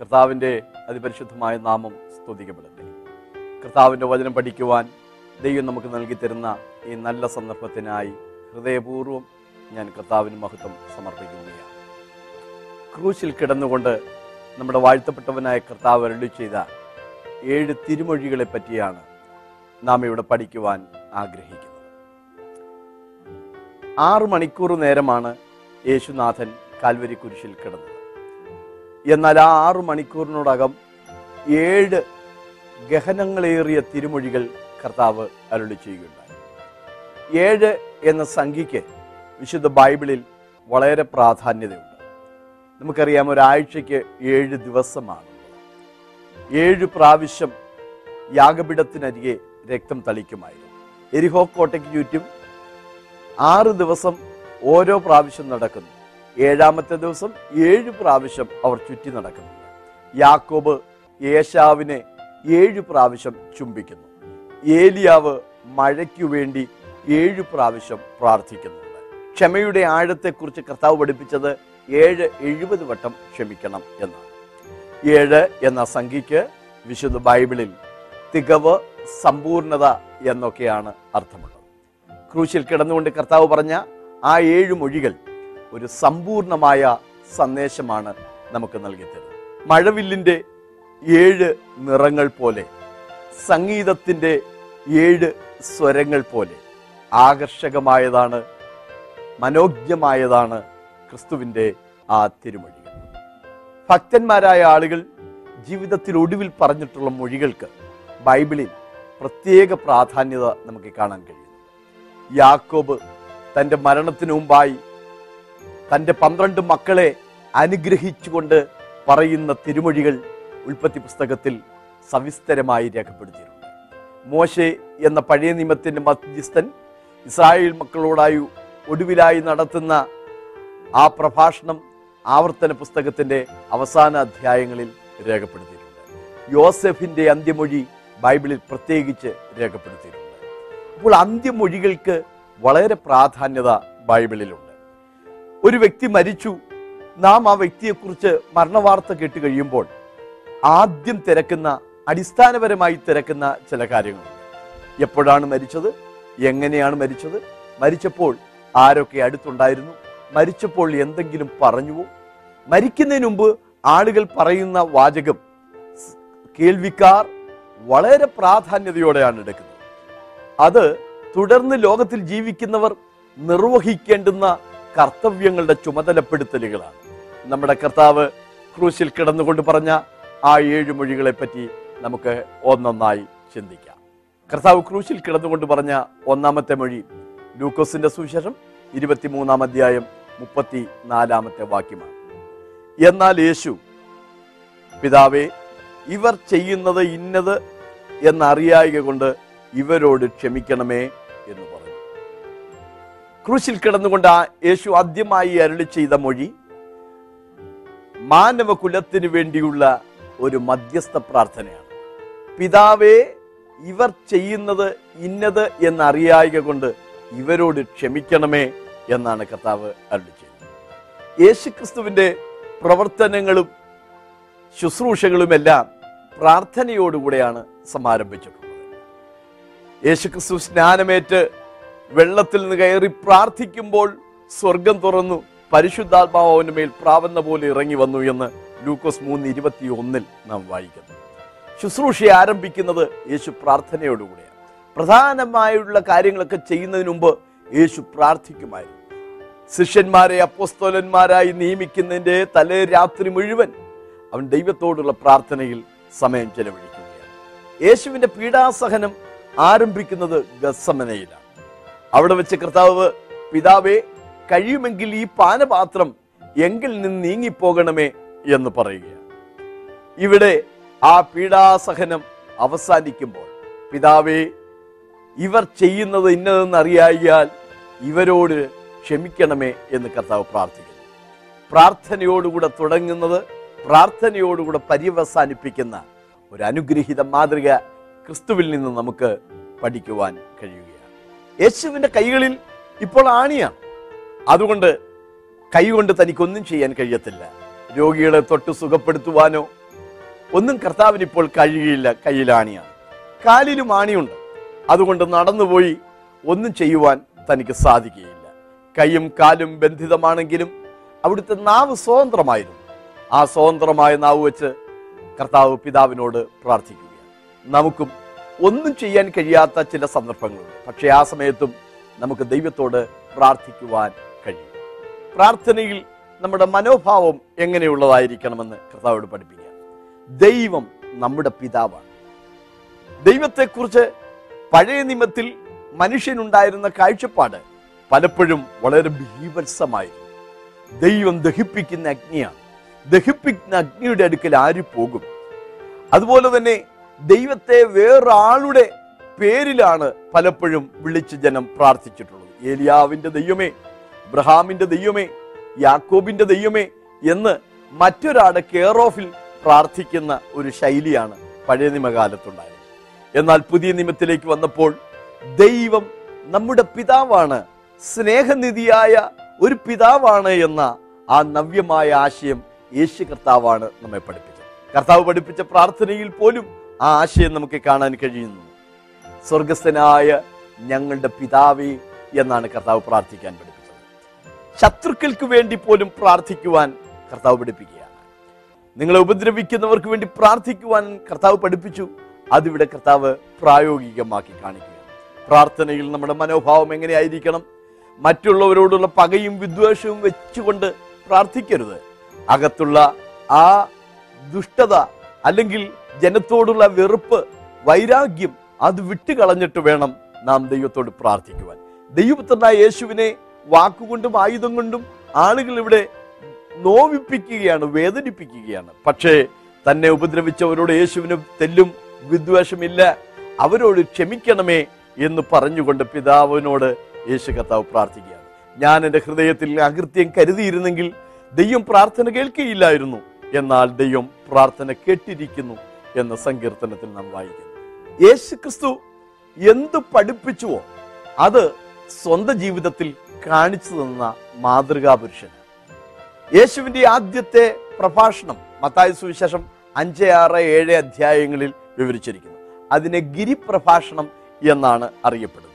കർത്താവിന്റെ അതിപരിശുദ്ധമായ നാമം സ്തുതിക്കപ്പെടട്ടെ കർത്താവിന്റെ വചനം പഠിക്കുവാൻ ദൈവം നമുക്ക് നൽകി തരുന്ന ഈ നല്ല സന്ദർഭത്തിനായി ഹൃദയപൂർവം ഞാൻ കർത്താവിന് മഹത്വം സമർപ്പിക്കുകയാണ്. ക്രൂശിൽ കിടന്നുകൊണ്ട് നമ്മുടെ വാഴ്ത്തപ്പെട്ടവനായ കർത്താവ് അരുളി ചെയ്ത ഏഴ് തിരുമൊഴികളെ പറ്റിയാണ് നാം ഇവിടെ പഠിക്കുവാൻ ആഗ്രഹിക്കുന്നത്. ആറ് മണിക്കൂർ നേരമാണ് യേശുനാഥൻ കാൽവരി കുരിശിൽ കിടന്നത്. എന്നാൽ ആ ആറു മണിക്കൂറിനോടകം ഏഴ് ഗഹനങ്ങളേറിയ തിരുമൊഴികൾ കർത്താവ് അരുളി ചെയ്യുകയുണ്ടായി. ഏഴ് എന്ന സംഖ്യയ്ക്ക് വിശുദ്ധ ബൈബിളിൽ വളരെ പ്രാധാന്യതയുണ്ട്. നമുക്കറിയാം ഒരാഴ്ചയ്ക്ക് ഏഴ് ദിവസമാണ്. ഏഴ് പ്രാവശ്യം യാഗപീഠത്തിനരികെ രക്തം തളിക്കുമായിരുന്നു. എരിഹോ കോട്ടയ്ക്ക് ചുറ്റും ആറ് ദിവസം ഓരോ പ്രാവശ്യം നടക്കുന്നു. ഏഴാമത്തെ ദിവസം ഏഴ് പ്രാവശ്യം അവർ ചുറ്റി നടക്കുന്നുണ്ട് യാക്കോബ് ഏശാവിനെ ഏഴ് പ്രാവശ്യം ചുംബിക്കുന്നു. ഏലിയാവ് മഴയ്ക്കു വേണ്ടി ഏഴ് പ്രാവശ്യം പ്രാർത്ഥിക്കുന്നുണ്ട്. ക്ഷമയുടെ ആഴത്തെക്കുറിച്ച് കർത്താവ് പഠിപ്പിച്ചത് ഏഴ് എഴുപത് വട്ടം ക്ഷമിക്കണം എന്നാണ്. ഏഴ് എന്ന സംഖ്യയ്ക്ക് വിശുദ്ധ ബൈബിളിൽ തികവ് സമ്പൂർണത എന്നൊക്കെയാണ് അർത്ഥമുള്ളത്. ക്രൂശിൽ കിടന്നുകൊണ്ട് കർത്താവ് പറഞ്ഞ ആ ഏഴ് മൊഴികൾ ഒരു സമ്പൂർണമായ സന്ദേശമാണ് നമുക്ക് നൽകി തരുന്നത് മഴവില്ലിന്റെ ഏഴ് നിറങ്ങൾ പോലെ സംഗീതത്തിന്റെ ഏഴ് സ്വരങ്ങൾ പോലെ ആകർഷകമായതാണ് മനോജ്ഞമായതാണ് ക്രിസ്തുവിന്റെ ആ തിരുമൊഴികൾ ഭക്തന്മാരായ ആളുകൾ ജീവിതത്തിൽ ഒടുവിൽ പറഞ്ഞിട്ടുള്ള മൊഴികൾക്ക് ബൈബിളിൽ പ്രത്യേക പ്രാധാന്യത നമുക്ക് കാണാൻ കഴിയും യാക്കോബ് തന്റെ മരണത്തിനു മുമ്പായി തന്റെ പന്ത്രണ്ട് മക്കളെ അനുഗ്രഹിച്ചുകൊണ്ട് പറയുന്ന തിരുമൊഴികൾ ഉൽപ്പത്തി പുസ്തകത്തിൽ സവിസ്തരമായി രേഖപ്പെടുത്തിയിട്ടുണ്ട്. മോശെ എന്ന പഴയ നിയമത്തിന്റെ മധ്യസ്ഥൻ ഇസ്രായേൽ മക്കളോടായി ഒടുവിലായി നടത്തുന്ന ആ പ്രഭാഷണം ആവർത്തന പുസ്തകത്തിന്റെ അവസാന അധ്യായങ്ങളിൽ രേഖപ്പെടുത്തിയിട്ടുണ്ട്. യോസെഫിന്റെ അന്ത്യമൊഴി ബൈബിളിൽ പ്രത്യേകിച്ച് രേഖപ്പെടുത്തിയിട്ടുണ്ട്. അപ്പോൾ അന്ത്യമൊഴികൾക്ക് വളരെ പ്രാധാന്യത ബൈബിളിലുണ്ട്. ഒരു വ്യക്തി മരിച്ചു. നാം ആ വ്യക്തിയെക്കുറിച്ച് മരണവാർത്ത കേട്ട് കഴിയുമ്പോൾ ആദ്യം തിരക്കുന്ന അടിസ്ഥാനപരമായി തിരക്കുന്ന ചില കാര്യങ്ങൾ. എപ്പോഴാണ് മരിച്ചത്? എങ്ങനെയാണ് മരിച്ചത്? മരിച്ചപ്പോൾ ആരൊക്കെ അടുത്തുണ്ടായിരുന്നു? മരിച്ചപ്പോൾ എന്തെങ്കിലും പറഞ്ഞുവോ? മരിക്കുന്നതിന് മുമ്പ് ആളുകൾ പറയുന്ന വാചകം കേൾവിക്കാർ വളരെ പ്രാധാന്യതയോടെയാണ് എടുക്കുന്നത്. അത് തുടർന്ന് ലോകത്തിൽ ജീവിക്കുന്നവർ നിർവഹിക്കേണ്ടുന്ന കർത്തവ്യങ്ങളുടെ ചുമതലപ്പെടുത്തലുകളാണ്. നമ്മുടെ കർത്താവ് ക്രൂശിൽ കിടന്നുകൊണ്ട് പറഞ്ഞ ആ ഏഴ് മൊഴികളെ പറ്റി നമുക്ക് ഒന്നൊന്നായി ചിന്തിക്കാം. കർത്താവ് ക്രൂശിൽ കിടന്നുകൊണ്ട് പറഞ്ഞ ഒന്നാമത്തെ മൊഴി ലൂക്കോസിന്റെ സുവിശേഷം ഇരുപത്തിമൂന്നാം അധ്യായം മുപ്പത്തി നാലാമത്തെ വാക്യമാണ്. എന്നാൽ യേശു പിതാവേ ഇവർ ചെയ്യുന്നത് ഇന്നത് എന്നറിയായിക കൊണ്ട് ഇവരോട് ക്ഷമിക്കണമേ എന്ന് പറഞ്ഞു. ക്രൂശിൽ കിടന്നുകൊണ്ട് യേശു ആദ്യമായി അരുളി ചെയ്ത മൊഴി മാനവ കുലത്തിന് വേണ്ടിയുള്ള ഒരു മധ്യസ്ഥ പ്രാർത്ഥനയാണ്. പിതാവേ ഇവർ ചെയ്യുന്നത് ഇന്നത് എന്നറിയായിക കൊണ്ട് ഇവരോട് ക്ഷമിക്കണമേ എന്നാണ് കർത്താവ് അരുളി ചെയ്തത്. യേശുക്രിസ്തുവിന്റെ പ്രവർത്തനങ്ങളും ശുശ്രൂഷകളുമെല്ലാം പ്രാർത്ഥനയോടുകൂടെയാണ് സമാരംഭിച്ചിട്ടുള്ളത്. യേശുക്രിസ്തു സ്നാനമേറ്റ് വെള്ളത്തിൽ നിന്ന് കയറി പ്രാർത്ഥിക്കുമ്പോൾ സ്വർഗം തുറന്നു പരിശുദ്ധാത്മാവ് മേൽ പ്രാവുന്ന പോലെ ഇറങ്ങി വന്നു എന്ന് ലൂക്കോസ് മൂന്ന് ഇരുപത്തി ഒന്നിൽ നാം വായിക്കുന്നു. ശുശ്രൂഷ ആരംഭിക്കുന്നത് യേശു പ്രാർത്ഥനയോടുകൂടിയാണ്. പ്രധാനമായുള്ള കാര്യങ്ങളൊക്കെ ചെയ്യുന്നതിന് മുമ്പ് യേശു പ്രാർത്ഥിക്കുമായിരുന്നു. ശിഷ്യന്മാരെ അപ്പോസ്തോലന്മാരായി നിയമിക്കുന്നതിന്റെ തലേ രാത്രി മുഴുവൻ അവൻ ദൈവത്തോടുള്ള പ്രാർത്ഥനയിൽ സമയം ചെലവഴിക്കുകയാണ്. യേശുവിന്റെ പീഡാസഹനം ആരംഭിക്കുന്നത് ഗസമനയിലാണ്. അവിടെ വെച്ച് കർത്താവ് പിതാവേ കഴിയുമെങ്കിൽ ഈ പാനപാത്രം എങ്കിൽ നിന്ന് നീങ്ങിപ്പോകണമേ എന്ന് പറയുകയാണ്. ഇവിടെ ആ പീഡാസഹനം അവസാനിക്കുമ്പോൾ പിതാവേ ഇവർ ചെയ്യുന്നത് ഇന്നതെന്ന് അറിയായാൽ ഇവരോട് ക്ഷമിക്കണമേ എന്ന് കർത്താവ് പ്രാർത്ഥിക്കുന്നു. പ്രാർത്ഥനയോടുകൂടെ തുടങ്ങുന്നത് പ്രാർത്ഥനയോടുകൂടെ പര്യവസാനിപ്പിക്കുന്ന ഒരു അനുഗ്രഹീത മാതൃക ക്രിസ്തുവിൽ നിന്ന് നമുക്ക് പഠിക്കുവാൻ കഴിയുകയാണ്. യേശുവിന്റെ കൈകളിൽ ഇപ്പോൾ ആണിയാണ്. അതുകൊണ്ട് കൈകൊണ്ട് തനിക്കൊന്നും ചെയ്യാൻ കഴിയത്തില്ല. രോഗികളെ തൊട്ട് സുഖപ്പെടുത്തുവാനോ ഒന്നും കർത്താവിന് ഇപ്പോൾ കഴിയില്ല കയ്യിലാണിയാണ് കാലിലും ആണിയുണ്ട്. അതുകൊണ്ട് നടന്നുപോയി ഒന്നും ചെയ്യുവാൻ തനിക്ക് സാധിക്കുകയില്ല. കൈയും കാലും ബന്ധിതമാണെങ്കിലും അവിടുത്തെ നാവ് സ്വതന്ത്രമായിരുന്നു. ആ സ്വതന്ത്രമായ നാവ് വെച്ച് കർത്താവ് പിതാവിനോട് പ്രാർത്ഥിക്കുക നമുക്കും ഒന്നും ചെയ്യാൻ കഴിയാത്ത ചില സന്ദർഭങ്ങളുണ്ട്. പക്ഷേ ആ സമയത്തും നമുക്ക് ദൈവത്തോട് പ്രാർത്ഥിക്കുവാൻ കഴിയും. പ്രാർത്ഥനയിൽ നമ്മുടെ മനോഭാവം എങ്ങനെയുള്ളതായിരിക്കണമെന്ന് കർത്താവോട് പഠിപ്പിക്കുക. ദൈവം നമ്മുടെ പിതാവാണ്. ദൈവത്തെക്കുറിച്ച് പഴയ നിയമത്തിൽ മനുഷ്യനുണ്ടായിരുന്ന കാഴ്ചപ്പാട് പലപ്പോഴും വളരെ ഭീവത്സമായിരുന്നു ദൈവം ദഹിപ്പിക്കുന്ന അഗ്നിയാണ്. ദഹിപ്പിക്കുന്ന അഗ്നിയുടെ അടുക്കൽ ആര് പോകും? അതുപോലെ തന്നെ ദൈവത്തെ വേറൊരാളുടെ പേരിലാണ് പലപ്പോഴും വിളിച്ച് ജനം പ്രാർത്ഥിച്ചിട്ടുള്ളത്. ഏലിയാവിന്റെ ദൈവമേ ബ്രഹാമിന്റെ ദൈവമേ യാക്കോബിന്റെ ദൈവമേ എന്ന് മറ്റൊരാളുടെ കെയർ ഓഫിൽ പ്രാർത്ഥിക്കുന്ന ഒരു ശൈലിയാണ് പഴയ നിയമകാലത്തുണ്ടായത്. എന്നാൽ പുതിയ നിയമത്തിലേക്ക് വന്നപ്പോൾ ദൈവം നമ്മുടെ പിതാവാണ് സ്നേഹനിധിയായ ഒരു പിതാവാണ് എന്ന ആ നവ്യമായ ആശയം യേശു കർത്താവാണ് നമ്മെ പഠിപ്പിച്ചത്. കർത്താവ് പഠിപ്പിച്ച പ്രാർത്ഥനയിൽ പോലും ആ ആശയം നമുക്ക് കാണാൻ കഴിയുന്നു. സ്വർഗസ്ഥനായ ഞങ്ങളുടെ പിതാവേ എന്നാണ് കർത്താവ് പ്രാർത്ഥിക്കാൻ പഠിപ്പിച്ചത്. ശത്രുക്കൾക്ക് വേണ്ടി പോലും പ്രാർത്ഥിക്കുവാൻ കർത്താവ് പഠിപ്പിക്കുകയാണ്. നിങ്ങളെ ഉപദ്രവിക്കുന്നവർക്ക് വേണ്ടി പ്രാർത്ഥിക്കുവാൻ കർത്താവ് പഠിപ്പിച്ചു. അതിവിടെ കർത്താവ് പ്രായോഗികമാക്കി കാണിക്കുക പ്രാർത്ഥനയിൽ നമ്മുടെ മനോഭാവം എങ്ങനെയായിരിക്കണം? മറ്റുള്ളവരോടുള്ള പകയും വിദ്വേഷവും വെച്ചുകൊണ്ട് പ്രാർത്ഥിക്കരുത്. അകത്തുള്ള ആ ദുഷ്ടത അല്ലെങ്കിൽ ജനത്തോടുള്ള വെറുപ്പ് വൈരാഗ്യം അത് വിട്ടുകളഞ്ഞിട്ട് വേണം നാം ദൈവത്തോട് പ്രാർത്ഥിക്കുവാൻ. ദൈവപുത്രനായ യേശുവിനെ വാക്കുകൊണ്ടും ആയുധം കൊണ്ടും ആളുകൾ ഇവിടെ നോവിപ്പിക്കുകയാണ് വേദനിപ്പിക്കുകയാണ്. പക്ഷേ തന്നെ ഉപദ്രവിച്ചവരോട് യേശുവിന് തെല്ലും വിദ്വേഷമില്ല. അവരോട് ക്ഷമിക്കണമേ എന്ന് പറഞ്ഞുകൊണ്ട് പിതാവിനോട് യേശു കർത്താവ് പ്രാർത്ഥിക്കുകയാണ്. ഞാൻ എന്റെ ഹൃദയത്തിൽ അകൃത്യം കരുതിയിരുന്നെങ്കിൽ ദൈവം പ്രാർത്ഥന കേൾക്കുകയില്ലായിരുന്നു. എന്നാൽ ദൈവം പ്രാർത്ഥന കേട്ടിരിക്കുന്നു. എന്ന സങ്കീർത്തനത്തിൽ നാം വായിക്കുന്നു. യേശു ക്രിസ്തു എന്ത് പഠിപ്പിച്ചുവോ അത് സ്വന്തം ജീവിതത്തിൽ കാണിച്ചു തന്ന മാതൃകാ യേശുവിന്റെ ആദ്യത്തെ പ്രഭാഷണം മത്തായ സുവിശേഷം അഞ്ച് ആറ് ഏഴ് അധ്യായങ്ങളിൽ വിവരിച്ചിരിക്കുന്നു. അതിനെ ഗിരിപ്രഭാഷണം എന്നാണ് അറിയപ്പെടുന്നത്.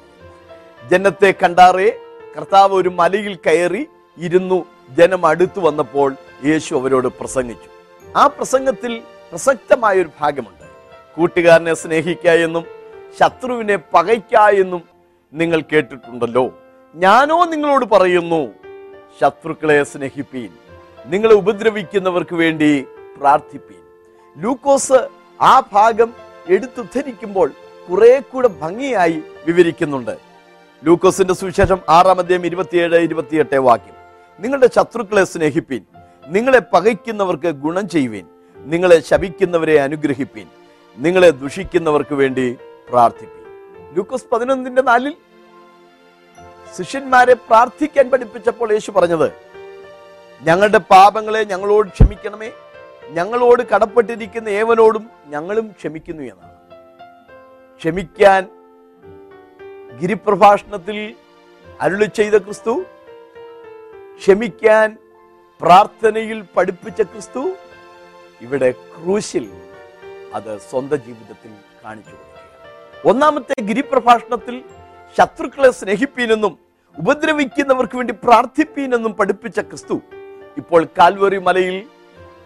ജനത്തെ കണ്ടാറേ കർത്താവ് ഒരു മലയിൽ കയറി ഇരുന്നു ജനം അടുത്തു വന്നപ്പോൾ യേശു അവരോട് പ്രസംഗിച്ചു. ആ പ്രസംഗത്തിൽ പ്രസക്തമായ ഒരു ഭാഗമുണ്ട്. കൂട്ടുകാരനെ സ്നേഹിക്ക എന്നും ശത്രുവിനെ പകയ്ക്ക എന്നും നിങ്ങൾ കേട്ടിട്ടുണ്ടല്ലോ. ഞാനോ നിങ്ങളോട് പറയുന്നു ശത്രുക്കളെ സ്നേഹിപ്പീൻ നിങ്ങളെ ഉപദ്രവിക്കുന്നവർക്ക് വേണ്ടി പ്രാർത്ഥിപ്പീൻ. ലൂക്കോസ് ആ ഭാഗം എടുത്തുദ്ധരിക്കുമ്പോൾ കുറെ കൂടെ ഭംഗിയായി വിവരിക്കുന്നുണ്ട്. ലൂക്കോസിന്റെ സുവിശേഷം ആറാം അധ്യായം ഇരുപത്തിയേഴ് ഇരുപത്തിയെട്ട് വാക്യം. നിങ്ങളുടെ ശത്രുക്കളെ സ്നേഹിപ്പീൻ നിങ്ങളെ പകയ്ക്കുന്നവർക്ക് ഗുണം ചെയ്യുവീൻ. നിങ്ങളെ ശപിക്കുന്നവരെ അനുഗ്രഹിപ്പിൻ. നിങ്ങളെ ദുഷിക്കുന്നവർക്ക് വേണ്ടി പ്രാർത്ഥിപ്പീൻ. ലൂക്കോസ് പതിനൊന്നിന്റെ നാലിൽ ശിഷ്യന്മാരെ പ്രാർത്ഥിക്കാൻ പഠിപ്പിച്ചപ്പോൾ യേശു പറഞ്ഞത് ഞങ്ങളുടെ പാപങ്ങളെ ഞങ്ങളോട് ക്ഷമിക്കണമേ. ഞങ്ങളോട് കടപ്പെട്ടിരിക്കുന്ന ഏവനോടും ഞങ്ങളും ക്ഷമിക്കുന്നു എന്നാണ്. ക്ഷമിക്കാൻ ഗിരിപ്രഭാഷണത്തിൽ അരുളി ചെയ്ത ക്രിസ്തു ക്ഷമിക്കാൻ പ്രാർത്ഥനയിൽ പഠിപ്പിച്ച ക്രിസ്തു ഇവിടെ ക്രൂശിൽ അത് സ്വന്തം ജീവിതത്തിൽ കാണിച്ചു കൊടുക്കുകയാണ്. ഒന്നാമത്തെ ഗിരിപ്രഭാഷണത്തിൽ ശത്രുക്കളെ സ്നേഹിപ്പീനെന്നും ഉപദ്രവിക്കുന്നവർക്ക് വേണ്ടി പ്രാർത്ഥിപ്പീനെന്നും പഠിപ്പിച്ച ക്രിസ്തു ഇപ്പോൾ കാൽവറി മലയിൽ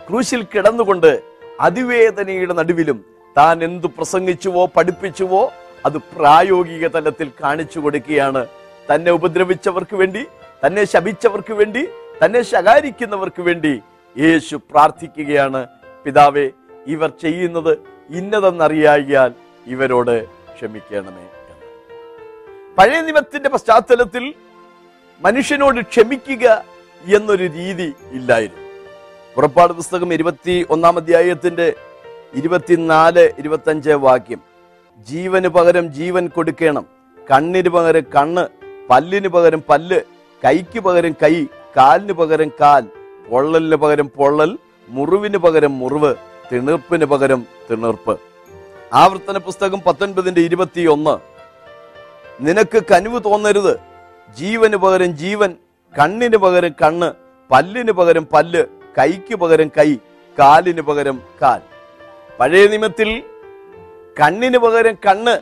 ക്രൂശിൽ കിടന്നുകൊണ്ട് അതിവേദനയുടെ നടുവിലും താൻ എന്തു പ്രസംഗിച്ചുവോ പഠിപ്പിച്ചുവോ അത് പ്രായോഗിക തലത്തിൽ കാണിച്ചു കൊടുക്കുകയാണ്. തന്നെ ഉപദ്രവിച്ചവർക്ക് വേണ്ടി തന്നെ ശപിച്ചവർക്ക് വേണ്ടി തന്നെ ശകാരിക്കുന്നവർക്ക് വേണ്ടി യേശു പ്രാർത്ഥിക്കുകയാണ്. പിതാവേ ഇവർ ചെയ്യുന്നത് ഇന്നതെന്നറിയാകിയാൽ ഇവരോട് ക്ഷമിക്കണമേ എന്ന്. പഴയ നിയമത്തിന്റെ പശ്ചാത്തലത്തിൽ മനുഷ്യനോട് ക്ഷമിക്കുക എന്നൊരു രീതി ഇല്ലായിരുന്നു. പുറപ്പാട് പുസ്തകം ഇരുപത്തി ഒന്നാം അധ്യായത്തിന്റെ ഇരുപത്തിനാല് ഇരുപത്തഞ്ച് വാക്യം ജീവന് പകരം ജീവൻ കൊടുക്കണം കണ്ണിന് പകരം കണ്ണ് പല്ലിന് പകരം പല്ല് കൈക്ക് പകരം കൈ കാലിന് പകരം കാൽ പൊള്ളലിന് പകരം പൊള്ളൽ മുറിവിന് പകരം മുറിവ് തിണർപ്പിന് പകരം തിണർപ്പ്. ആവർത്തന പുസ്തകം പത്തൊൻപതിന്റെ ഇരുപത്തിയൊന്ന്. നിനക്ക് കനിവ് തോന്നരുത്. ജീവന് പകരം ജീവൻ കണ്ണിന് പകരം കണ്ണ് പല്ലിന് പകരം പല്ല് കൈക്ക് പകരം കൈ കാലിന് പകരം കാൽ. പഴയ നിയമത്തിൽ കണ്ണിന് പകരം കണ്ണ്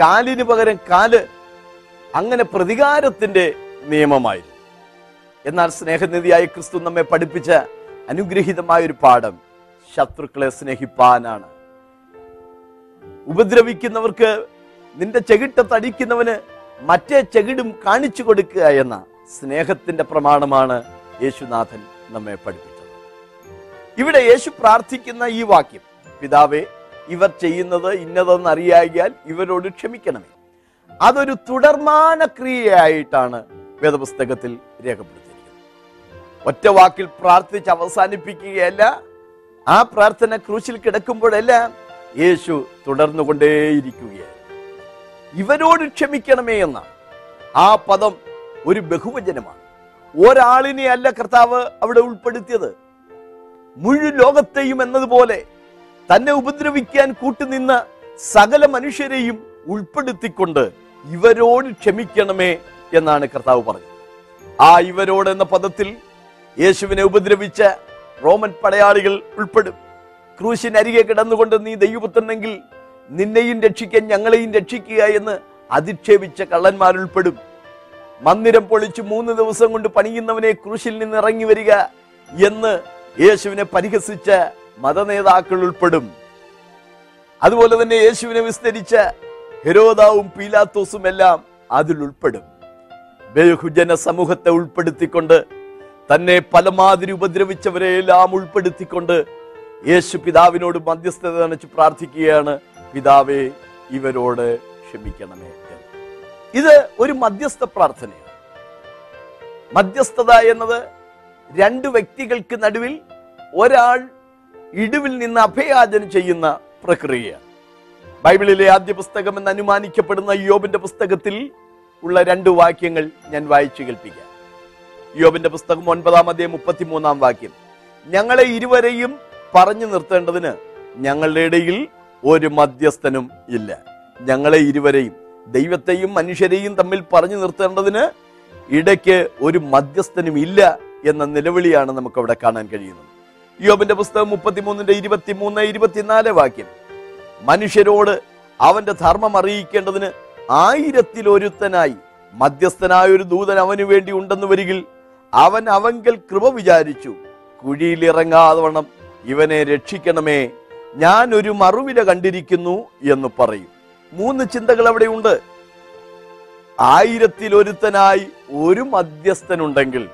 കാലിന് പകരം കാൽ അങ്ങനെ പ്രതികാരത്തിന്റെ നിയമമായിരുന്നു. എന്നാൽ സ്നേഹനിധിയായ ക്രിസ്തു നമ്മെ പഠിപ്പിച്ച അനുഗ്രഹീതമായ ഒരു പാഠം ശത്രുക്കളെ സ്നേഹിപ്പാനാണ്. ഉപദ്രവിക്കുന്നവർക്ക് നിന്റെ ചെകിട്ട തടിക്കുന്നവന് മറ്റേ ചെകിടും കാണിച്ചു കൊടുക്കുക എന്ന സ്നേഹത്തിന്റെ പ്രമാണമാണ് യേശുനാഥൻ നമ്മെ പഠിപ്പിച്ചത്. ഇവിടെ യേശു പ്രാർത്ഥിക്കുന്ന ഈ വാക്യം പിതാവേ ഇവർ ചെയ്യുന്നത് ഇന്നതെന്ന് അറിയാകിയാൽ ഇവരോട് ക്ഷമിക്കണമേ. അതൊരു തുടർമാന ക്രിയയായിട്ടാണ് വേദപുസ്തകത്തിൽ രേഖപ്പെടുത്തിയിരിക്കുന്നത്. ഒറ്റ വാക്കിൽ പ്രാർത്ഥിച്ച് അവസാനിപ്പിക്കുകയല്ല. ആ പ്രാർത്ഥന ക്രൂശിൽ കിടക്കുമ്പോഴെല്ലാം യേശു തുടർന്നുകൊണ്ടേയിരിക്കുകയായിരുന്നു ഇവരോട് ക്ഷമിക്കണമേ എന്ന. ആ പദം ഒരു ബഹുവചനമാണ്. ഒരാളിനെ അല്ല കർത്താവ് അവിടെ ഉൾപ്പെടുത്തിയത്. മുഴു ലോകത്തെയും എന്നതുപോലെ തന്നെ ഉപദ്രവിക്കാൻ കൂട്ടുനിന്ന സകല മനുഷ്യരെയും ഉൾപ്പെടുത്തിക്കൊണ്ട് ഇവരോട് ക്ഷമിക്കണമേ എന്നാണ് കർത്താവ് പറഞ്ഞത്. ആ ഇവരോട് എന്ന പദത്തിൽ യേശുവിനെ ഉപദ്രവിച്ച റോമൻ പടയാളികൾ ഉൾപ്പെടും. ക്രൂശിനരികെ കിടന്നുകൊണ്ട് നീ ദൈവപുത്രനെങ്കിൽ നിന്നെയും രക്ഷിക്കാൻ ഞങ്ങളെയും രക്ഷിക്കുക എന്ന് അധിക്ഷേപിച്ച കള്ളന്മാർ ഉൾപ്പെടും. മന്ദിരം പൊളിച്ച് മൂന്ന് ദിവസം കൊണ്ട് പണിയുന്നവനെ ക്രൂശിൽ നിന്ന് ഇറങ്ങി വരിക എന്ന് യേശുവിനെ പരിഹസിച്ച മതനേതാക്കൾ ഉൾപ്പെടും. അതുപോലെ തന്നെ യേശുവിനെ വിസ്തരിച്ച ഹെരോദാവും പീലാത്തോസും എല്ലാം അതിൽ ഉൾപ്പെടും. ബഹുജന സമൂഹത്തെ ഉൾപ്പെടുത്തിക്കൊണ്ട് തന്നെ പലമാതിരി ഉപദ്രവിച്ചവരെ എല്ലാം ഉൾപ്പെടുത്തിക്കൊണ്ട് യേശു പിതാവിനോട് മധ്യസ്ഥത നനച്ച് പ്രാർത്ഥിക്കുകയാണ് പിതാവേ ഇവരോട് ക്ഷമിക്കണമേ. ഇത് ഒരു മധ്യസ്ഥ പ്രാർത്ഥനയാണ്. മധ്യസ്ഥത എന്നത് രണ്ട് വ്യക്തികൾക്ക് നടുവിൽ ഒരാൾ ഇടിവിൽ നിന്ന് അഭയാചനം ചെയ്യുന്ന പ്രക്രിയയാണ്. ബൈബിളിലെ ആദ്യ പുസ്തകം എന്ന് അനുമാനിക്കപ്പെടുന്ന യോബിന്റെ പുസ്തകത്തിൽ ഉള്ള രണ്ട് വാക്യങ്ങൾ ഞാൻ വായിച്ചു കേൾപ്പിക്കാം. യോബിന്റെ പുസ്തകം ഒൻപതാം അധ്യായം മുപ്പത്തിമൂന്നാം വാക്യം. ഞങ്ങളെ ഇരുവരെയും പറഞ്ഞു നിർത്തേണ്ടതിന് ഞങ്ങളുടെ ഇടയിൽ ഒരു മധ്യസ്ഥനും ഇല്ല. ഞങ്ങളെ ഇരുവരെയും ദൈവത്തെയും മനുഷ്യരെയും തമ്മിൽ പറഞ്ഞു നിർത്തേണ്ടതിന് ഇടയ്ക്ക് ഒരു മധ്യസ്ഥനും ഇല്ല എന്ന നിലവിളിയാണ് നമുക്കവിടെ കാണാൻ കഴിയുന്നത്. യോബിന്റെ പുസ്തകം മുപ്പത്തിമൂന്നിന്റെ ഇരുപത്തിമൂന്ന് ഇരുപത്തിനാല് വാക്യം. മനുഷ്യരോട് അവന്റെ ധർമ്മം അറിയിക്കേണ്ടതിന് ആയിരത്തിലൊരുത്തനായി മധ്യസ്ഥനായ ഒരു ദൂതൻ അവനു വേണ്ടി ഉണ്ടെന്ന് വരികിൽ അവൻ അവങ്കൽ കൃപ വിചാരിച്ചു. കുഴിയിലിറങ്ങാതെ ഇവനെ രക്ഷിക്കണമേ ഞാൻ ഒരു മറുവില കണ്ടിരിക്കുന്നു എന്ന് പറയും. മൂന്ന് ചിന്തകൾ അവിടെയുണ്ട് ആയിരത്തിൽ ഒരുത്തനായി ഒരു മധ്യസ്ഥനുണ്ടെങ്കിൽ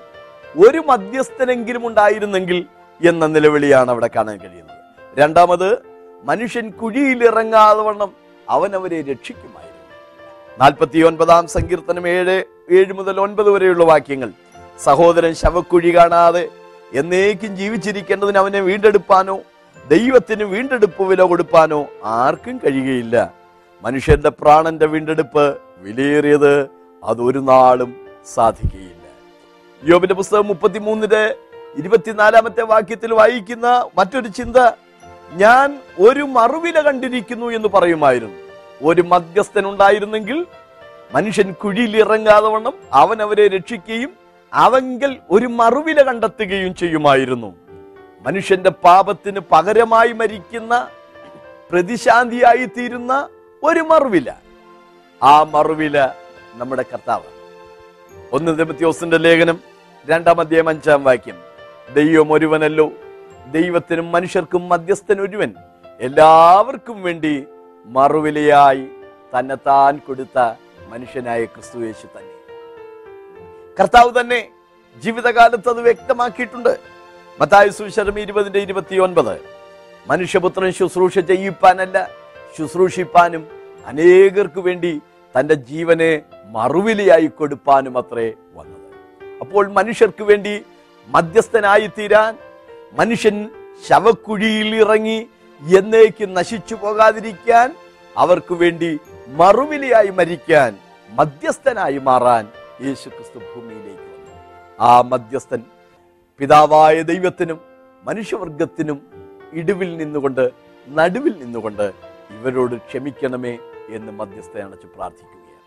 ഒരു മധ്യസ്ഥനെങ്കിലും ഉണ്ടായിരുന്നെങ്കിൽ എന്ന നിലവിളിയാണ് അവിടെ കാണാൻ കഴിയുന്നത്. രണ്ടാമത് മനുഷ്യൻ കുഴിയിലിറങ്ങാതെ വണ്ണം അവൻ അവരെ രക്ഷിക്കുമായിരുന്നു. നാൽപ്പത്തി ഒൻപതാം സങ്കീർത്തനം ഏഴ് ഏഴ് മുതൽ ഒൻപത് വരെയുള്ള വാക്യങ്ങൾ. സഹോദരൻ ശവക്കുഴി കാണാതെ എന്നേക്കും ജീവിച്ചിരിക്കേണ്ടതിന് അവനെ വീണ്ടെടുപ്പാനോ ദൈവത്തിന് വീണ്ടെടുപ്പ് വില കൊടുപ്പാനോ ആർക്കും കഴിയുകയില്ല. മനുഷ്യന്റെ പ്രാണന്റെ വീണ്ടെടുപ്പ് വിലയേറിയത് അതൊരു നാളും സാധിക്കുകയില്ല. യോബിന്റെ പുസ്തകം മുപ്പത്തിമൂന്നിന്റെ ഇരുപത്തിനാലാമത്തെ വാക്യത്തിൽ വായിക്കുന്ന മറ്റൊരു ചിന്ത ഞാൻ ഒരു മറുവില കണ്ടിരിക്കുന്നു എന്ന് പറയുമായിരുന്നു. ഒരു മധ്യസ്ഥൻ ഉണ്ടായിരുന്നെങ്കിൽ മനുഷ്യൻ കുഴിയിൽ ഇറങ്ങാതെ വണ്ണം അവൻ അവരെ രക്ഷിക്കുകയും അവങ്കൽ ഒരു മറുവില കണ്ടെത്തുകയും ചെയ്യുമായിരുന്നു. മനുഷ്യന്റെ പാപത്തിന് പകരമായി മരിക്കുന്ന പ്രതിശാന്തിയായി തീരുന്ന ഒരു മറുവില. ആ മറുവില നമ്മുടെ കർത്താവ്. ഒന്ന് തിമത്യോസിന്റെ ലേഖനം രണ്ടാം അധ്യായം അഞ്ചാം വാക്യം. ദൈവം ഒരുവനല്ലോ ദൈവത്തിനും മനുഷ്യർക്കും മധ്യസ്ഥൻ ഒരുവൻ. എല്ലാവർക്കും വേണ്ടി മറുവിലയായി തന്നെത്താൻ കൊടുത്ത മനുഷ്യനായ ക്രിസ്തു യേശു തന്നെ. കർത്താവ് തന്നെ ജീവിതകാലത്ത് അത് വ്യക്തമാക്കിയിട്ടുണ്ട്. മത്തായ സുശരം ഇരുപതിന്റെ ഇരുപത്തി ഒൻപത് മനുഷ്യപുത്രൻ ശുശ്രൂഷ ചെയ്യിപ്പാനല്ല ശുശ്രൂഷിപ്പാനും അനേകർക്ക് വേണ്ടി തന്റെ ജീവനെ മറുവിലയായി കൊടുപ്പാനും അത്രേ വന്നത്. അപ്പോൾ മനുഷ്യർക്ക് വേണ്ടി മധ്യസ്ഥനായി തീരാൻ മനുഷ്യൻ ശവക്കുഴിയിൽ ഇറങ്ങി എന്നേക്ക് നശിച്ചു പോകാതിരിക്കാൻ അവർക്ക് വേണ്ടി മറുവിലയായി മരിക്കാൻ മധ്യസ്ഥനായി മാറാൻ യേശു ക്രിസ്തു ഭൂമിയിലേക്ക് വന്നു. ആ മധ്യസ്ഥൻ പിതാവായ ദൈവത്തിനും മനുഷ്യവർഗത്തിനും ഇടിവിൽ നിന്നുകൊണ്ട് നടുവിൽ നിന്നുകൊണ്ട് ഇവരോട് ക്ഷമിക്കണമേ എന്ന് മധ്യസ്ഥ അണച്ച് പ്രാർത്ഥിക്കുകയാണ്.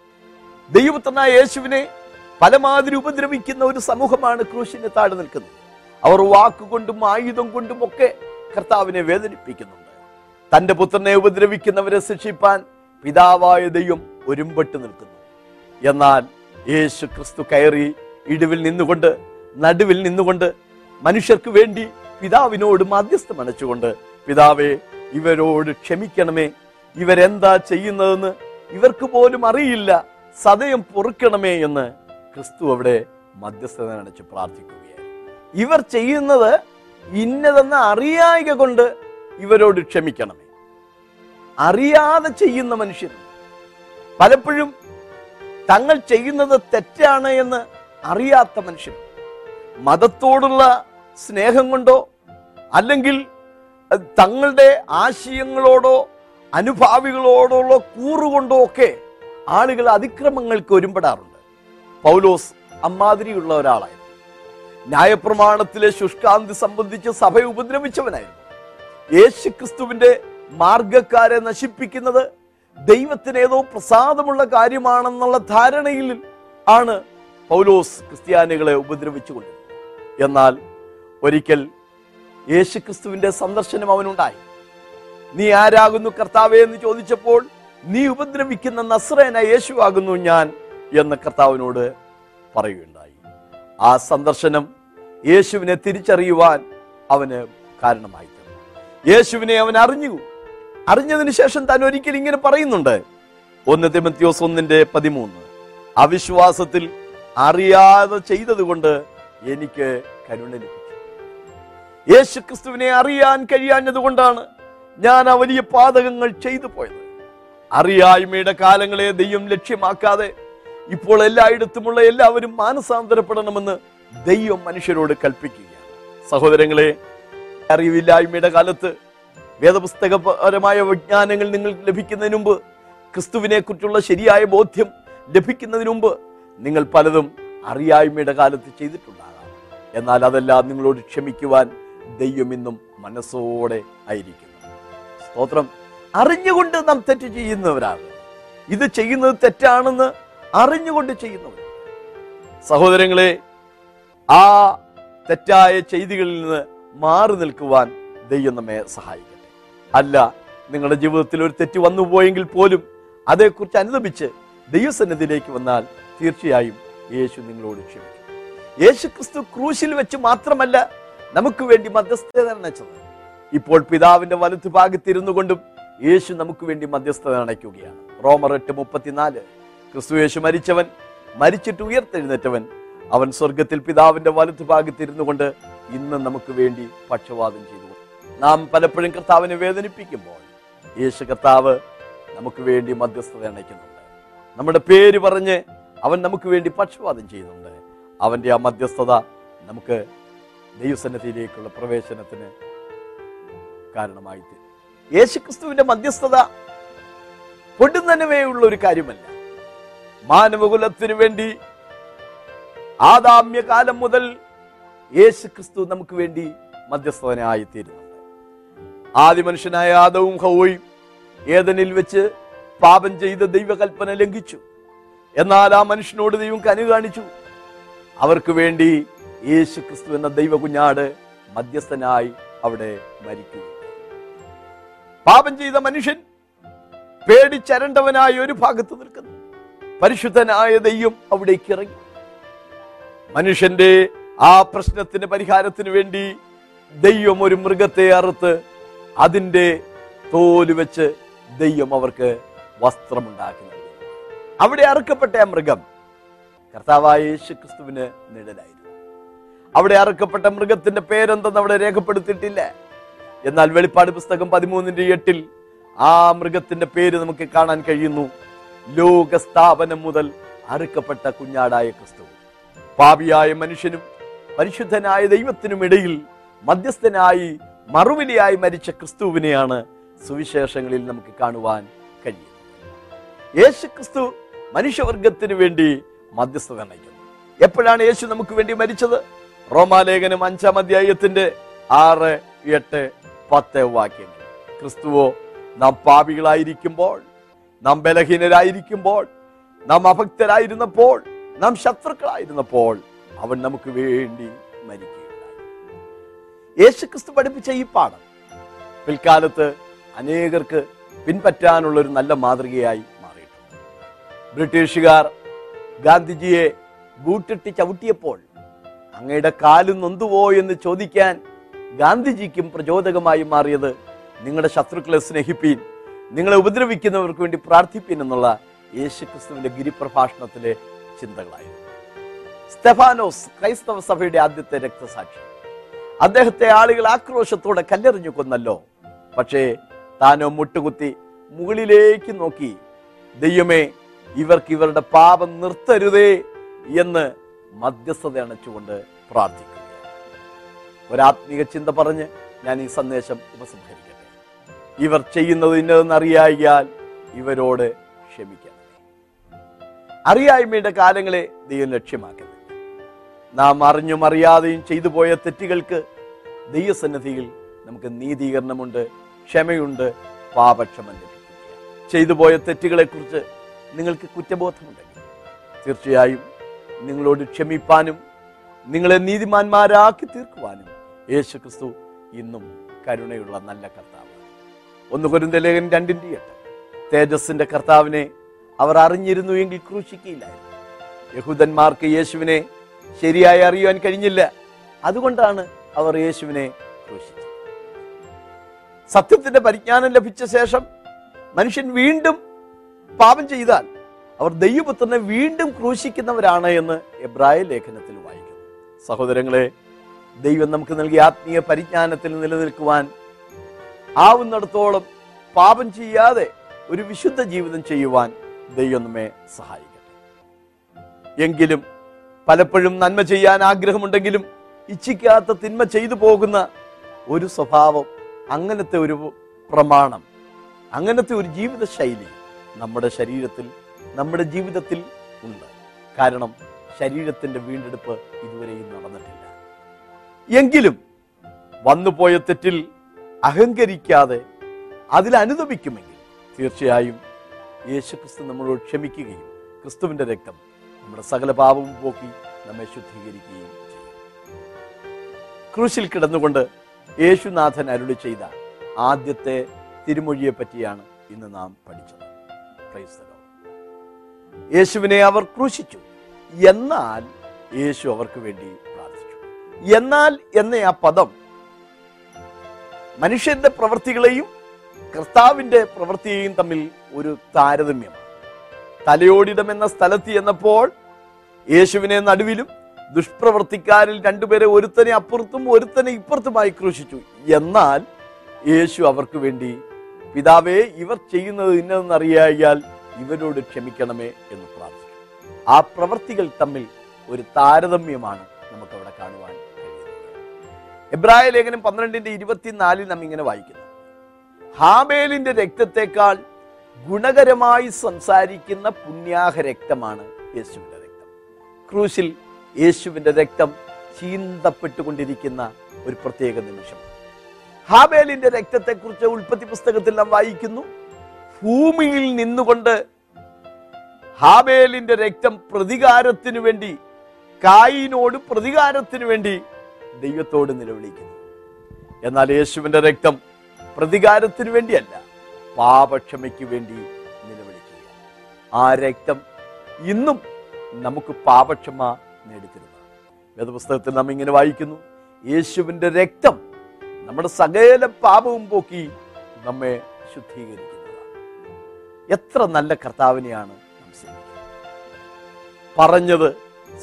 ദൈവത്തനായ യേശുവിനെ പലമാതിരി ഉപദ്രവിക്കുന്ന ഒരു സമൂഹമാണ് ക്രൂശിന് താഴെ നിൽക്കുന്നത്. അവർ വാക്കുകൊണ്ടും ആയുധം കൊണ്ടും ഒക്കെ കർത്താവിനെ വേദനിപ്പിക്കുന്നുണ്ട്. തന്റെ പുത്രനെ ഉപദ്രവിക്കുന്നവരെ ശിക്ഷിപ്പാൻ പിതാവായ ദൈവം ഒരുമ്പെട്ട് നിൽക്കുന്നു. എന്നാൽ യേശു ക്രിസ്തു കയറി ഇടിവിൽ നിന്നുകൊണ്ട് നടുവിൽ നിന്നുകൊണ്ട് മനുഷ്യർക്ക് വേണ്ടി പിതാവിനോട് മധ്യസ്ഥം അണച്ചുകൊണ്ട് പിതാവേ ഇവരോട് ക്ഷമിക്കണമേ. ഇവരെന്താ ചെയ്യുന്നതെന്ന് ഇവർക്ക് പോലും അറിയില്ല. സതയം പൊറുക്കണമേ എന്ന് ക്രിസ്തു അവിടെ മധ്യസ്ഥത അണച്ച് പ്രാർത്ഥിക്കുകയാണ്. ഇവർ ചെയ്യുന്നത് ഇന്നതെന്ന് അറിയായിക കൊണ്ട് ഇവരോട് ക്ഷമിക്കണമേ. അറിയാതെ ചെയ്യുന്ന മനുഷ്യൻ. പലപ്പോഴും തങ്ങൾ ചെയ്യുന്നത് തെറ്റാണ് എന്ന് അറിയാത്ത മനുഷ്യൻ. മതത്തോടുള്ള സ്നേഹം കൊണ്ടോ അല്ലെങ്കിൽ തങ്ങളുടെ ആശയങ്ങളോടോ അനുഭാവികളോടുള്ള കൂറുകൊണ്ടോ ഒക്കെ ആളുകൾ അതിക്രമങ്ങൾക്ക് ഒരുമ്പെടാറുണ്ട്. പൗലോസ് അമ്മാതിരിയുള്ള ഒരാളായിരുന്നു. ന്യായപ്രമാണത്തിലെ ശുഷ്കാന്തി സംബന്ധിച്ച് സഭയെ ഉപദ്രവിച്ചവനായിരുന്നു. യേശു ക്രിസ്തുവിന്റെ മാർഗക്കാരെ നശിപ്പിക്കുന്നത് ദൈവത്തിന് ഏതോ പ്രസാദമുള്ള കാര്യമാണെന്നുള്ള ധാരണയിൽ ആണ് പൗലോസ് ക്രിസ്ത്യാനികളെ ഉപദ്രവിച്ചുകൊണ്ടിരുന്നത്. എന്നാൽ ഒരിക്കൽ യേശു ക്രിസ്തുവിന്റെ സന്ദർശനം അവനുണ്ടായി. നീ ആരാകുന്നു കർത്താവേ? എന്ന് ചോദിച്ചപ്പോൾ നീ ഉപദ്രവിക്കുന്ന നസ്രേന യേശു ആകുന്നു ഞാൻ എന്ന് കർത്താവിനോട് പറയുകയുണ്ടായി. ആ സന്ദർശനം യേശുവിനെ തിരിച്ചറിയുവാൻ അവന് കാരണമായി. യേശുവിനെ അവൻ അറിഞ്ഞു. അറിഞ്ഞതിന് ശേഷം താൻ ഒരിക്കൽ ഇങ്ങനെ പറയുന്നുണ്ട്. ഒന്ന് തിമത്യോസ് ഒന്നിന്റെ പതിമൂന്ന്. അവിശ്വാസത്തിൽ അറിയാതെ ചെയ്തതുകൊണ്ട് എനിക്ക് കരുണ ലഭിച്ചു. യേശു ക്രിസ്തുവിനെ അറിയാൻ കഴിയാഞ്ഞതുകൊണ്ടാണ് ഞാൻ ആ വലിയ പാതകങ്ങൾ ചെയ്തു പോയത്. അറിയായ്മയുടെ കാലങ്ങളെ ദൈവം ലക്ഷ്യമാക്കാതെ ഇപ്പോൾ എല്ലായിടത്തുമുള്ള എല്ലാവരും മാനസാന്തരപ്പെടണമെന്ന് ദൈവം മനുഷ്യരോട് കൽപ്പിക്കുകയാണ്. സഹോദരങ്ങളെ അറിവില്ലായ്മയുടെ കാലത്ത് വേദപുസ്തകപരമായ വിജ്ഞാനങ്ങൾ നിങ്ങൾക്ക് ലഭിക്കുന്നതിന് മുമ്പ് ക്രിസ്തുവിനെ കുറിച്ചുള്ള ശരിയായ ബോധ്യം ലഭിക്കുന്നതിന് മുമ്പ് നിങ്ങൾ പലതും അറിയായ്മയുടെ കാലത്ത് ചെയ്തിട്ടുണ്ടാകാം. എന്നാൽ അതെല്ലാം നിങ്ങളോട് ക്ഷമിക്കുവാൻ ദൈവം ഇന്നും മനസ്സോടെ ആയിരിക്കുന്നു. സ്തോത്രം. അറിഞ്ഞുകൊണ്ട് നാം തെറ്റ് ചെയ്യുന്നവരാണ്. ഇത് ചെയ്യുന്നത് തെറ്റാണെന്ന് അറിഞ്ഞുകൊണ്ട് ചെയ്യുന്നവർ സഹോദരങ്ങളെ ആ തെറ്റായ ചെയ്തികളിൽ നിന്ന് മാറി നിൽക്കുവാൻ ദൈവം നമ്മെ സഹായിക്കട്ടെ അല്ല നിങ്ങളുടെ ജീവിതത്തിൽ ഒരു തെറ്റ് വന്നു പോയെങ്കിൽ പോലും അതേക്കുറിച്ച് അനുദപിച്ച് ദൈവസന്നിധിയിലേക്ക് വന്നാൽ തീർച്ചയായും യേശു നിങ്ങളോട് ക്ഷമിക്കും. യേശു ക്രിസ്തു ക്രൂശിൽ വെച്ച് മാത്രമല്ല നമുക്ക് വേണ്ടി മധ്യസ്ഥത അണച്ചത് ഇപ്പോൾ പിതാവിന്റെ വലതു ഭാഗത്തിരുന്നു കൊണ്ടും യേശു നമുക്ക് വേണ്ടി മധ്യസ്ഥത അണയ്ക്കുകയാണ് റോമർ എട്ട് മുപ്പത്തിനാല്. ക്രിസ്തു യേശു മരിച്ചവൻ മരിച്ചിട്ട് ഉയർത്തെഴുന്നേറ്റവൻ അവൻ സ്വർഗത്തിൽ പിതാവിന്റെ വലതു ഭാഗത്തിരുന്നു കൊണ്ട് ഇന്ന് നമുക്ക് വേണ്ടി പക്ഷവാദം ചെയ്തു. നാം പലപ്പോഴും കർത്താവിനെ വേദനിപ്പിക്കുമ്പോൾ യേശു കർത്താവ് നമുക്ക് വേണ്ടി മധ്യസ്ഥത അണയ്ക്കുന്നുണ്ട്. നമ്മുടെ പേര് പറഞ്ഞ് അവൻ നമുക്ക് വേണ്ടി പക്ഷപാതം ചെയ്യുന്നുണ്ട്. അവന്റെ ആ മധ്യസ്ഥത നമുക്ക് ദൈവസന്നിധിയിലേക്കുള്ള പ്രവേശനത്തിന് കാരണമായി യേശുക്രിസ്തുവിന്റെ മധ്യസ്ഥത പൊടുന്നനവേ ഉള്ള ഒരു കാര്യമല്ല. മാനവകുലത്തിനു വേണ്ടി ആദാമ്യകാലം മുതൽ യേശുക്രിസ്തു നമുക്ക് വേണ്ടി മധ്യസ്ഥനായി തീരുന്നുണ്ട് ആദ്യ മനുഷ്യനായ ആദവും ഹൗവയും ഏതനിൽ വെച്ച് പാപം ചെയ്ത ദൈവകൽപ്പന ലംഘിച്ചു. എന്നാൽ ആ മനുഷ്യനോട് ദൈവം കനു കാണിച്ചു. അവർക്ക് വേണ്ടി യേശു ക്രിസ്തു എന്ന ദൈവകുഞ്ഞാട് മധ്യസ്ഥനായി അവിടെ മരിക്കുക പാപം ചെയ്ത മനുഷ്യൻ പേടിച്ചരണ്ടവനായ ഒരു ഭാഗത്ത് നിൽക്കുന്നു. പരിശുദ്ധനായ ദൈവം അവിടേക്ക് ഇറങ്ങി. മനുഷ്യന്റെ ആ പ്രശ്നത്തിന് പരിഹാരത്തിന് വേണ്ടി ദൈവം ഒരു മൃഗത്തെ അറുത്ത് അതിന്റെ തോൽ വെച്ച് ദൈവം അവർക്ക് വസ്ത്രമുണ്ടാക്കി നൽകി അവിടെ അറുക്കപ്പെട്ട ആ മൃഗം കർത്താവായ യേശു ക്രിസ്തുവിന് നിഴലായിരുന്നു. അവിടെ അറുക്കപ്പെട്ട മൃഗത്തിന്റെ പേരെന്തെന്ന് അവിടെ രേഖപ്പെടുത്തിയിട്ടില്ല. എന്നാൽ വെളിപ്പാട് പുസ്തകം പതിമൂന്നിന്റെ എട്ടിൽ ആ മൃഗത്തിന്റെ പേര് നമുക്ക് കാണാൻ കഴിയുന്നു. ലോകസ്ഥാപനം മുതൽ അറുക്കപ്പെട്ട കുഞ്ഞാടായ ക്രിസ്തു. പാപിയായ മനുഷ്യനും പരിശുദ്ധനായ ദൈവത്തിനും ഇടയിൽ മധ്യസ്ഥനായി മറുവിലിയായി മരിച്ച ക്രിസ്തുവിനെയാണ് സുവിശേഷങ്ങളിൽ നമുക്ക് കാണുവാൻ കഴിയുന്നത്. യേശു ക്രിസ്തു മനുഷ്യവർഗത്തിന് വേണ്ടി മധ്യസ്ഥത നയിക്കുന്നു. എപ്പോഴാണ് യേശു നമുക്ക് വേണ്ടി മരിച്ചത്? റോമാലേഖനം അഞ്ചാം അധ്യായത്തിന്റെ ആറ് എട്ട് പത്ത് വാക്യങ്ങൾ. ക്രിസ്തുവോ നാം പാപികളായിരിക്കുമ്പോൾ നാം ബലഹീനരായിരിക്കുമ്പോൾ നാം അഭക്തരായിരുന്നപ്പോൾ നാം ശത്രുക്കളായിരുന്നപ്പോൾ അവൻ നമുക്ക് വേണ്ടി മരിക്കുകയുണ്ടായി യേശു ക്രിസ്തു പഠിപ്പിച്ച ഈ പാഠം പിൽക്കാലത്ത് അനേകർക്ക് പിൻപറ്റാനുള്ള ഒരു നല്ല മാതൃകയായി മാറിയിട്ടുണ്ട്. ബ്രിട്ടീഷുകാർ ഗാന്ധിജിയെ ബൂട്ടിട്ട് ചവിട്ടിയപ്പോൾ അങ്ങയുടെ കാൽ നൊന്തുവോ എന്ന് ചോദിക്കാൻ ഗാന്ധിജിക്കും പ്രചോദകമായി മാറിയത് നിങ്ങളുടെ ശത്രുക്കളെ സ്നേഹിപ്പീൻ നിങ്ങളെ ഉപദ്രവിക്കുന്നവർക്ക് വേണ്ടി പ്രാർത്ഥിപ്പീൻ എന്നുള്ള യേശുക്രിസ്തുവിന്റെ ഗിരിപ്രഭാഷണത്തിലെ ചിന്തകളായിരുന്നു. സ്തെഫാനോസ് ക്രൈസ്തവ സഭയുടെ ആദ്യത്തെ രക്തസാക്ഷി. അദ്ദേഹത്തെ ആളുകൾ ആക്രോശത്തോടെ കല്ലെറിഞ്ഞു കൊന്നല്ലോ. പക്ഷേ താനോ മുട്ടുകുത്തി മുകളിലേക്ക് നോക്കി ദൈവമേ ഇവർക്ക് ഇവരുടെ പാപം നിർത്തരുതേ എന്ന് മധ്യസ്ഥത അണച്ചുകൊണ്ട് പ്രാർത്ഥിക്കുക ഒരാത്മീക ചിന്ത പറഞ്ഞ് ഞാൻ ഈ സന്ദേശം ഉപസംഹരിക്കട്ടെ. ഇവർ ചെയ്യുന്നത് ഇന്നതെന്നറിയായാൽ ഇവരോട് ക്ഷമിക്കണം അറിയായ്മയുടെ കാലങ്ങളെ ദൈവം ലക്ഷ്യമാക്കുന്നത് നാം അറിഞ്ഞും അറിയാതെയും ചെയ്തു പോയ തെറ്റുകൾക്ക് ദൈവസന്നിധിയിൽ നമുക്ക് നീതീകരണമുണ്ട് ക്ഷമയുണ്ട് പാപക്ഷമല്ല ചെയ്തു പോയ തെറ്റുകളെക്കുറിച്ച് നിങ്ങൾക്ക് കുറ്റബോധമുണ്ടെങ്കിൽ തീർച്ചയായും നിങ്ങളോട് ക്ഷമിപ്പാനും നിങ്ങളെ നീതിമാന്മാരാക്കി തീർക്കുവാനും യേശു ക്രിസ്തു ഇന്നും കരുണയുള്ള നല്ല കർത്താവ് ഒന്ന് കുരുന്തലേഖൻ ലേഖൻ രണ്ടിന്റെ എട്ട്. തേജസ്സിന്റെ കർത്താവിനെ അവർ അറിഞ്ഞിരുന്നു എങ്കിൽ ക്രൂശിക്കയില്ലായിരുന്നു യഹൂദന്മാർക്ക് യേശുവിനെ ശരിയായി അറിയുവാൻ കഴിഞ്ഞില്ല. അതുകൊണ്ടാണ് അവർ യേശുവിനെ ക്രൂശിച്ചത്. സത്യത്തിന്റെ പരിജ്ഞാനം ലഭിച്ച ശേഷം മനുഷ്യൻ വീണ്ടും പാപം ചെയ്താൽ അവർ ദൈവപുത്രനെ വീണ്ടും ക്രൂശിക്കുന്നവരാണ് എന്ന് എബ്രായ ലേഖനത്തിൽ വായിക്കുന്നു. സഹോദരങ്ങളെ ദൈവം നമുക്ക് നൽകിയ ആത്മീയ പരിജ്ഞാനത്തിൽ നിലനിൽക്കുവാൻ ആവുന്നിടത്തോളം പാപം ചെയ്യാതെ ഒരു വിശുദ്ധ ജീവിതം ചെയ്യുവാൻ ദൈവം നമ്മെ സഹായിക്കട്ടെ. എങ്കിലും പലപ്പോഴും നന്മ ചെയ്യാൻ ആഗ്രഹമുണ്ടെങ്കിലും ഇച്ഛിക്കാത്ത തിന്മ ചെയ്തു പോകുന്ന ഒരു സ്വഭാവം അങ്ങനത്തെ ഒരു പ്രമാണം അങ്ങനത്തെ ഒരു ജീവിത ശൈലി നമ്മുടെ ശരീരത്തിൽ നമ്മുടെ ജീവിതത്തിൽ ഉണ്ട്. കാരണം ശരീരത്തിന്റെ വീണ്ടെടുപ്പ് ഇതുവരെയും നടന്നിട്ടില്ല. എങ്കിലും വന്നുപോയ തെറ്റിൽ അഹങ്കരിക്കാതെ അതിൽ അനുദപിക്കുമെങ്കിൽ തീർച്ചയായും യേശുക്രിസ്തു നമ്മളോട് ക്ഷമിക്കുകയും ക്രിസ്തുവിന്റെ രക്തം നമ്മുടെ സകല പാപവും പോക്കി നമ്മെ ശുദ്ധീകരിക്കുകയും ചെയ്യും. ക്രൂശിൽ കിടന്നുകൊണ്ട് യേശുനാഥൻ അരുളി ചെയ്ത ആദ്യത്തെ തിരുമൊഴിയെ പറ്റിയാണ് ഇന്ന് നാം പഠിച്ചത്. യേശുവിനെ അവർ ക്രൂശിച്ചു. എന്നാൽ യേശു അവർക്ക് വേണ്ടി പ്രാർത്ഥിച്ചു. എന്നാൽ എന്ന ആ പദം മനുഷ്യന്റെ പ്രവൃത്തികളെയും കർത്താവിന്റെ പ്രവൃത്തിയെയും തമ്മിൽ ഒരു താരതമ്യമാണ്. തലയോടിടം എന്ന സ്ഥലത്ത് ചെന്നപ്പോൾ യേശുവിനെ നടുവിലും ദുഷ്പ്രവർത്തിക്കാരിൽ രണ്ടുപേരെ ഒരുത്തനെ അപ്പുറത്തും ഒരുത്തനെ ഇപ്പുറത്തുമായി ക്രൂശിച്ചു. എന്നാൽ യേശു അവർക്ക് വേണ്ടി പിതാവേ ഇവർ ചെയ്യുന്നത് ഇന്നതെന്നറിയായാൽ ഇവരോട് ക്ഷമിക്കണമേ എന്ന് പ്രാർത്ഥിച്ചു. ആ പ്രവർത്തികൾ തമ്മിൽ ഒരു താരതമ്യമാണ് നമുക്ക് അവിടെ കാണുവാൻ എബ്രായ ലേഖനം പന്ത്രണ്ടിന്റെ ഇരുപത്തിനാലിൽ നാം ഇങ്ങനെ വായിക്കുന്നു. ഹാബേലിന്റെ രക്തത്തെക്കാൾ ഗുണകരമായി സംസാരിക്കുന്ന പുണ്യാഹ രക്തമാണ് യേശുവിന്റെ രക്തം. ക്രൂശിൽ യേശുവിന്റെ രക്തം ചീന്തപ്പെട്ടുകൊണ്ടിരിക്കുന്ന ഒരു പ്രത്യേക നിമിഷം. ഹാബേലിന്റെ രക്തത്തെക്കുറിച്ച് ഉൽപ്പത്തി പുസ്തകത്തിൽ നാം വായിക്കുന്നു. ഭൂമിയിൽ നിന്നുകൊണ്ട് ഹാബേലിന്റെ രക്തം പ്രതികാരത്തിനു വേണ്ടി കായിനോട് പ്രതികാരത്തിനു വേണ്ടി ദൈവത്തോട് നിലവിളിക്കുന്നു. എന്നാൽ യേശുവിന്റെ രക്തം പ്രതികാരത്തിനു വേണ്ടിയല്ല. പാപക്ഷമയ്ക്ക് വേണ്ടി നിലവിളിക്കുക. ആ രക്തം ഇന്നും നമുക്ക് പാപക്ഷമ നേടിത്തരുന്നു. വേദപുസ്തകത്തിൽ നാം ഇങ്ങനെ വായിക്കുന്നു യേശുവിന്റെ രക്തം നമ്മുടെ സകല പാപവും പോക്കി നമ്മെ ശുദ്ധീകരിക്കുന്നതാണ്. എത്ര നല്ല കർത്താവിനെയാണ് പറഞ്ഞത്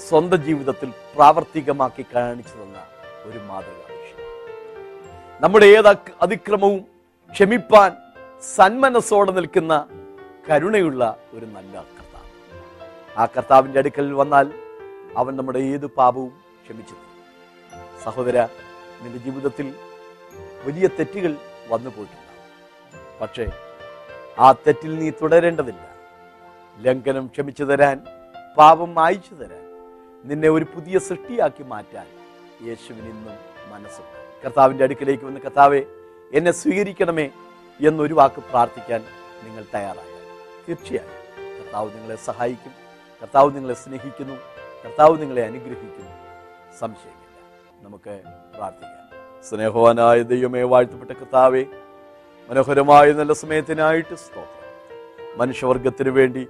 സ്വന്തം ജീവിതത്തിൽ പ്രാവർത്തികമാക്കി കാണിച്ചു തന്ന ഒരു മാതൃക നമ്മുടെ ഏത് അതിക്രമവും ക്ഷമിപ്പാൻ സന്മനസ്സോടെ നിൽക്കുന്ന കരുണയുള്ള ഒരു നല്ല കർത്താവ്. ആ കർത്താവിന്റെ അടുക്കൽ വന്നാൽ അവൻ നമ്മുടെ ഏത് പാപവും ക്ഷമിച്ചു. സഹോദര നിന്റെ ജീവിതത്തിൽ വലിയ തെറ്റുകൾ വന്നു പോയിട്ടുണ്ട്. പക്ഷേ ആ തെറ്റിൽ നീ തുടരേണ്ടതില്ല. ലംഘനം ക്ഷമിച്ചു തരാൻ പാപം മായിച്ചു തരാൻ നിന്നെ ഒരു പുതിയ സൃഷ്ടിയാക്കി മാറ്റാൻ യേശുവിനിന്നും മനസ്സുണ്ട്. കർത്താവിന്റെ അടുക്കിലേക്ക് വന്ന് കർത്താവെ എന്നെ സ്വീകരിക്കണമേ എന്നൊരു വാക്ക് പ്രാർത്ഥിക്കാൻ നിങ്ങൾ തയ്യാറായി തീർച്ചയായും. കർത്താവ് നിങ്ങളെ സഹായിക്കും. കർത്താവ് നിങ്ങളെ സ്നേഹിക്കുന്നു. കർത്താവ് നിങ്ങളെ അനുഗ്രഹിക്കുന്നു. സംശയമില്ല. നമുക്ക് പ്രാർത്ഥിക്കാം. സ്നേഹവാനായ ദൈവമേ വാഴ്ത്തപ്പെട്ട കർത്താവേ മനോഹരമായ നല്ല സമയത്തിനായിട്ട് സ്തോത്രം. മനുഷ്യവർഗത്തിനു വേണ്ടി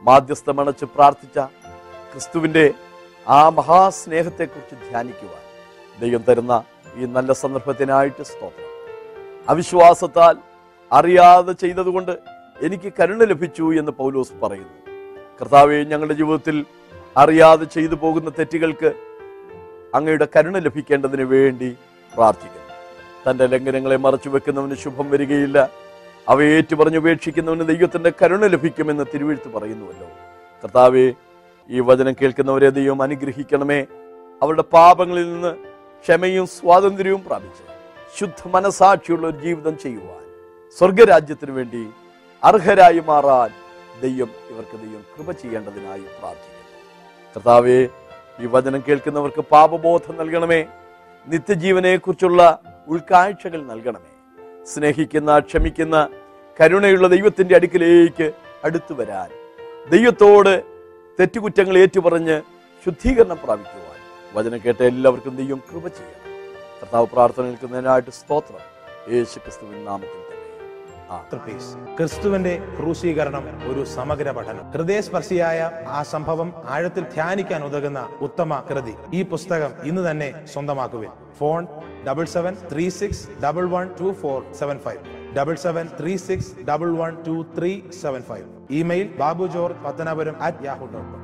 മാധ്യസ്ഥമണച്ച് പ്രാർത്ഥിച്ച ക്രിസ്തുവിന്റെ ആ മഹാസ്നേഹത്തെക്കുറിച്ച് ധ്യാനിക്കുവാൻ ദൈവം തരുന്ന ഈ നല്ല സന്ദർഭത്തിനായിട്ട് സ്തോത്രം. അവിശ്വാസത്താൽ അറിയാതെ ചെയ്തതുകൊണ്ട് എനിക്ക് കരുണ ലഭിച്ചു എന്ന് പൗലോസ് പറയുന്നു. കർത്താവെ ഞങ്ങളുടെ ജീവിതത്തിൽ അറിയാതെ ചെയ്തു പോകുന്ന തെറ്റുകൾക്ക് അങ്ങയുടെ കരുണ ലഭിക്കേണ്ടതിന് വേണ്ടി പ്രാർത്ഥിക്കുന്നു. തന്റെ ലംഘനങ്ങളെ മറച്ചു വെക്കുന്നവന് ശുഭം വരികയില്ല. അവയെ ഏറ്റുപറഞ്ഞുപേക്ഷിക്കുന്നവന് ദൈവത്തിന്റെ കരുണ ലഭിക്കുമെന്ന് തിരുവെഴുത്ത് പറയുന്നുവല്ലോ. കർത്താവെ ഈ വചനം കേൾക്കുന്നവരെ ദൈവം അനുഗ്രഹിക്കണമേ. അവരുടെ പാപങ്ങളിൽ നിന്ന് ക്ഷമയും സ്വാതന്ത്ര്യവും പ്രാപിച്ച് ശുദ്ധ മനസാക്ഷിയുള്ള ഒരു ജീവിതം ചെയ്യുവാൻ സ്വർഗരാജ്യത്തിനു വേണ്ടി അർഹരായി മാറാൻ ദൈവം ഇവർക്ക് ദൈവം കൃപ ചെയ്യേണ്ടതിനായി പ്രാർത്ഥിക്കുന്നു. കർത്താവെ ഈ വചനം കേൾക്കുന്നവർക്ക് പാപബോധം നൽകണമേ. നിത്യജീവനെ കുറിച്ചുള്ള ഉൾക്കാഴ്ചകൾ നൽകണമേ. സ്നേഹിക്കുന്ന ക്ഷമിക്കുന്ന കരുണയുള്ള ദൈവത്തിന്റെ അടുക്കിലേക്ക് അടുത്തു വരാൻ ദൈവത്തോട് തെറ്റുകുറ്റങ്ങൾ ഏറ്റുപറഞ്ഞ് ശുദ്ധീകരണം പ്രാപിക്കുവാൻ വചനം കേട്ട എല്ലാവർക്കും ദൈവം കൃപ ചെയ്യണം. കർത്താവ് പ്രാർത്ഥന നിൽക്കുന്നതിനായിട്ട് സ്തോത്രം. യേശു ക്രിസ്തുവിൻ നാമത്തിൽ ക്രിസ്തുവിന്റെ ക്രൂശീകരണം ഒരു സമഗ്ര പഠനം. ഹൃദയസ്പർശിയായ ആ സംഭവം ആഴത്തിൽ ധ്യാനിക്കാൻ ഉതകുന്ന ഉത്തമ കൃതി. ഈ പുസ്തകം ഇന്ന് തന്നെ സ്വന്തമാക്കുവിൻ. Phone double seven three six double one two four seven five double seven three six double one two three seven five email Babu George Pathanapuram at Yahoo dot com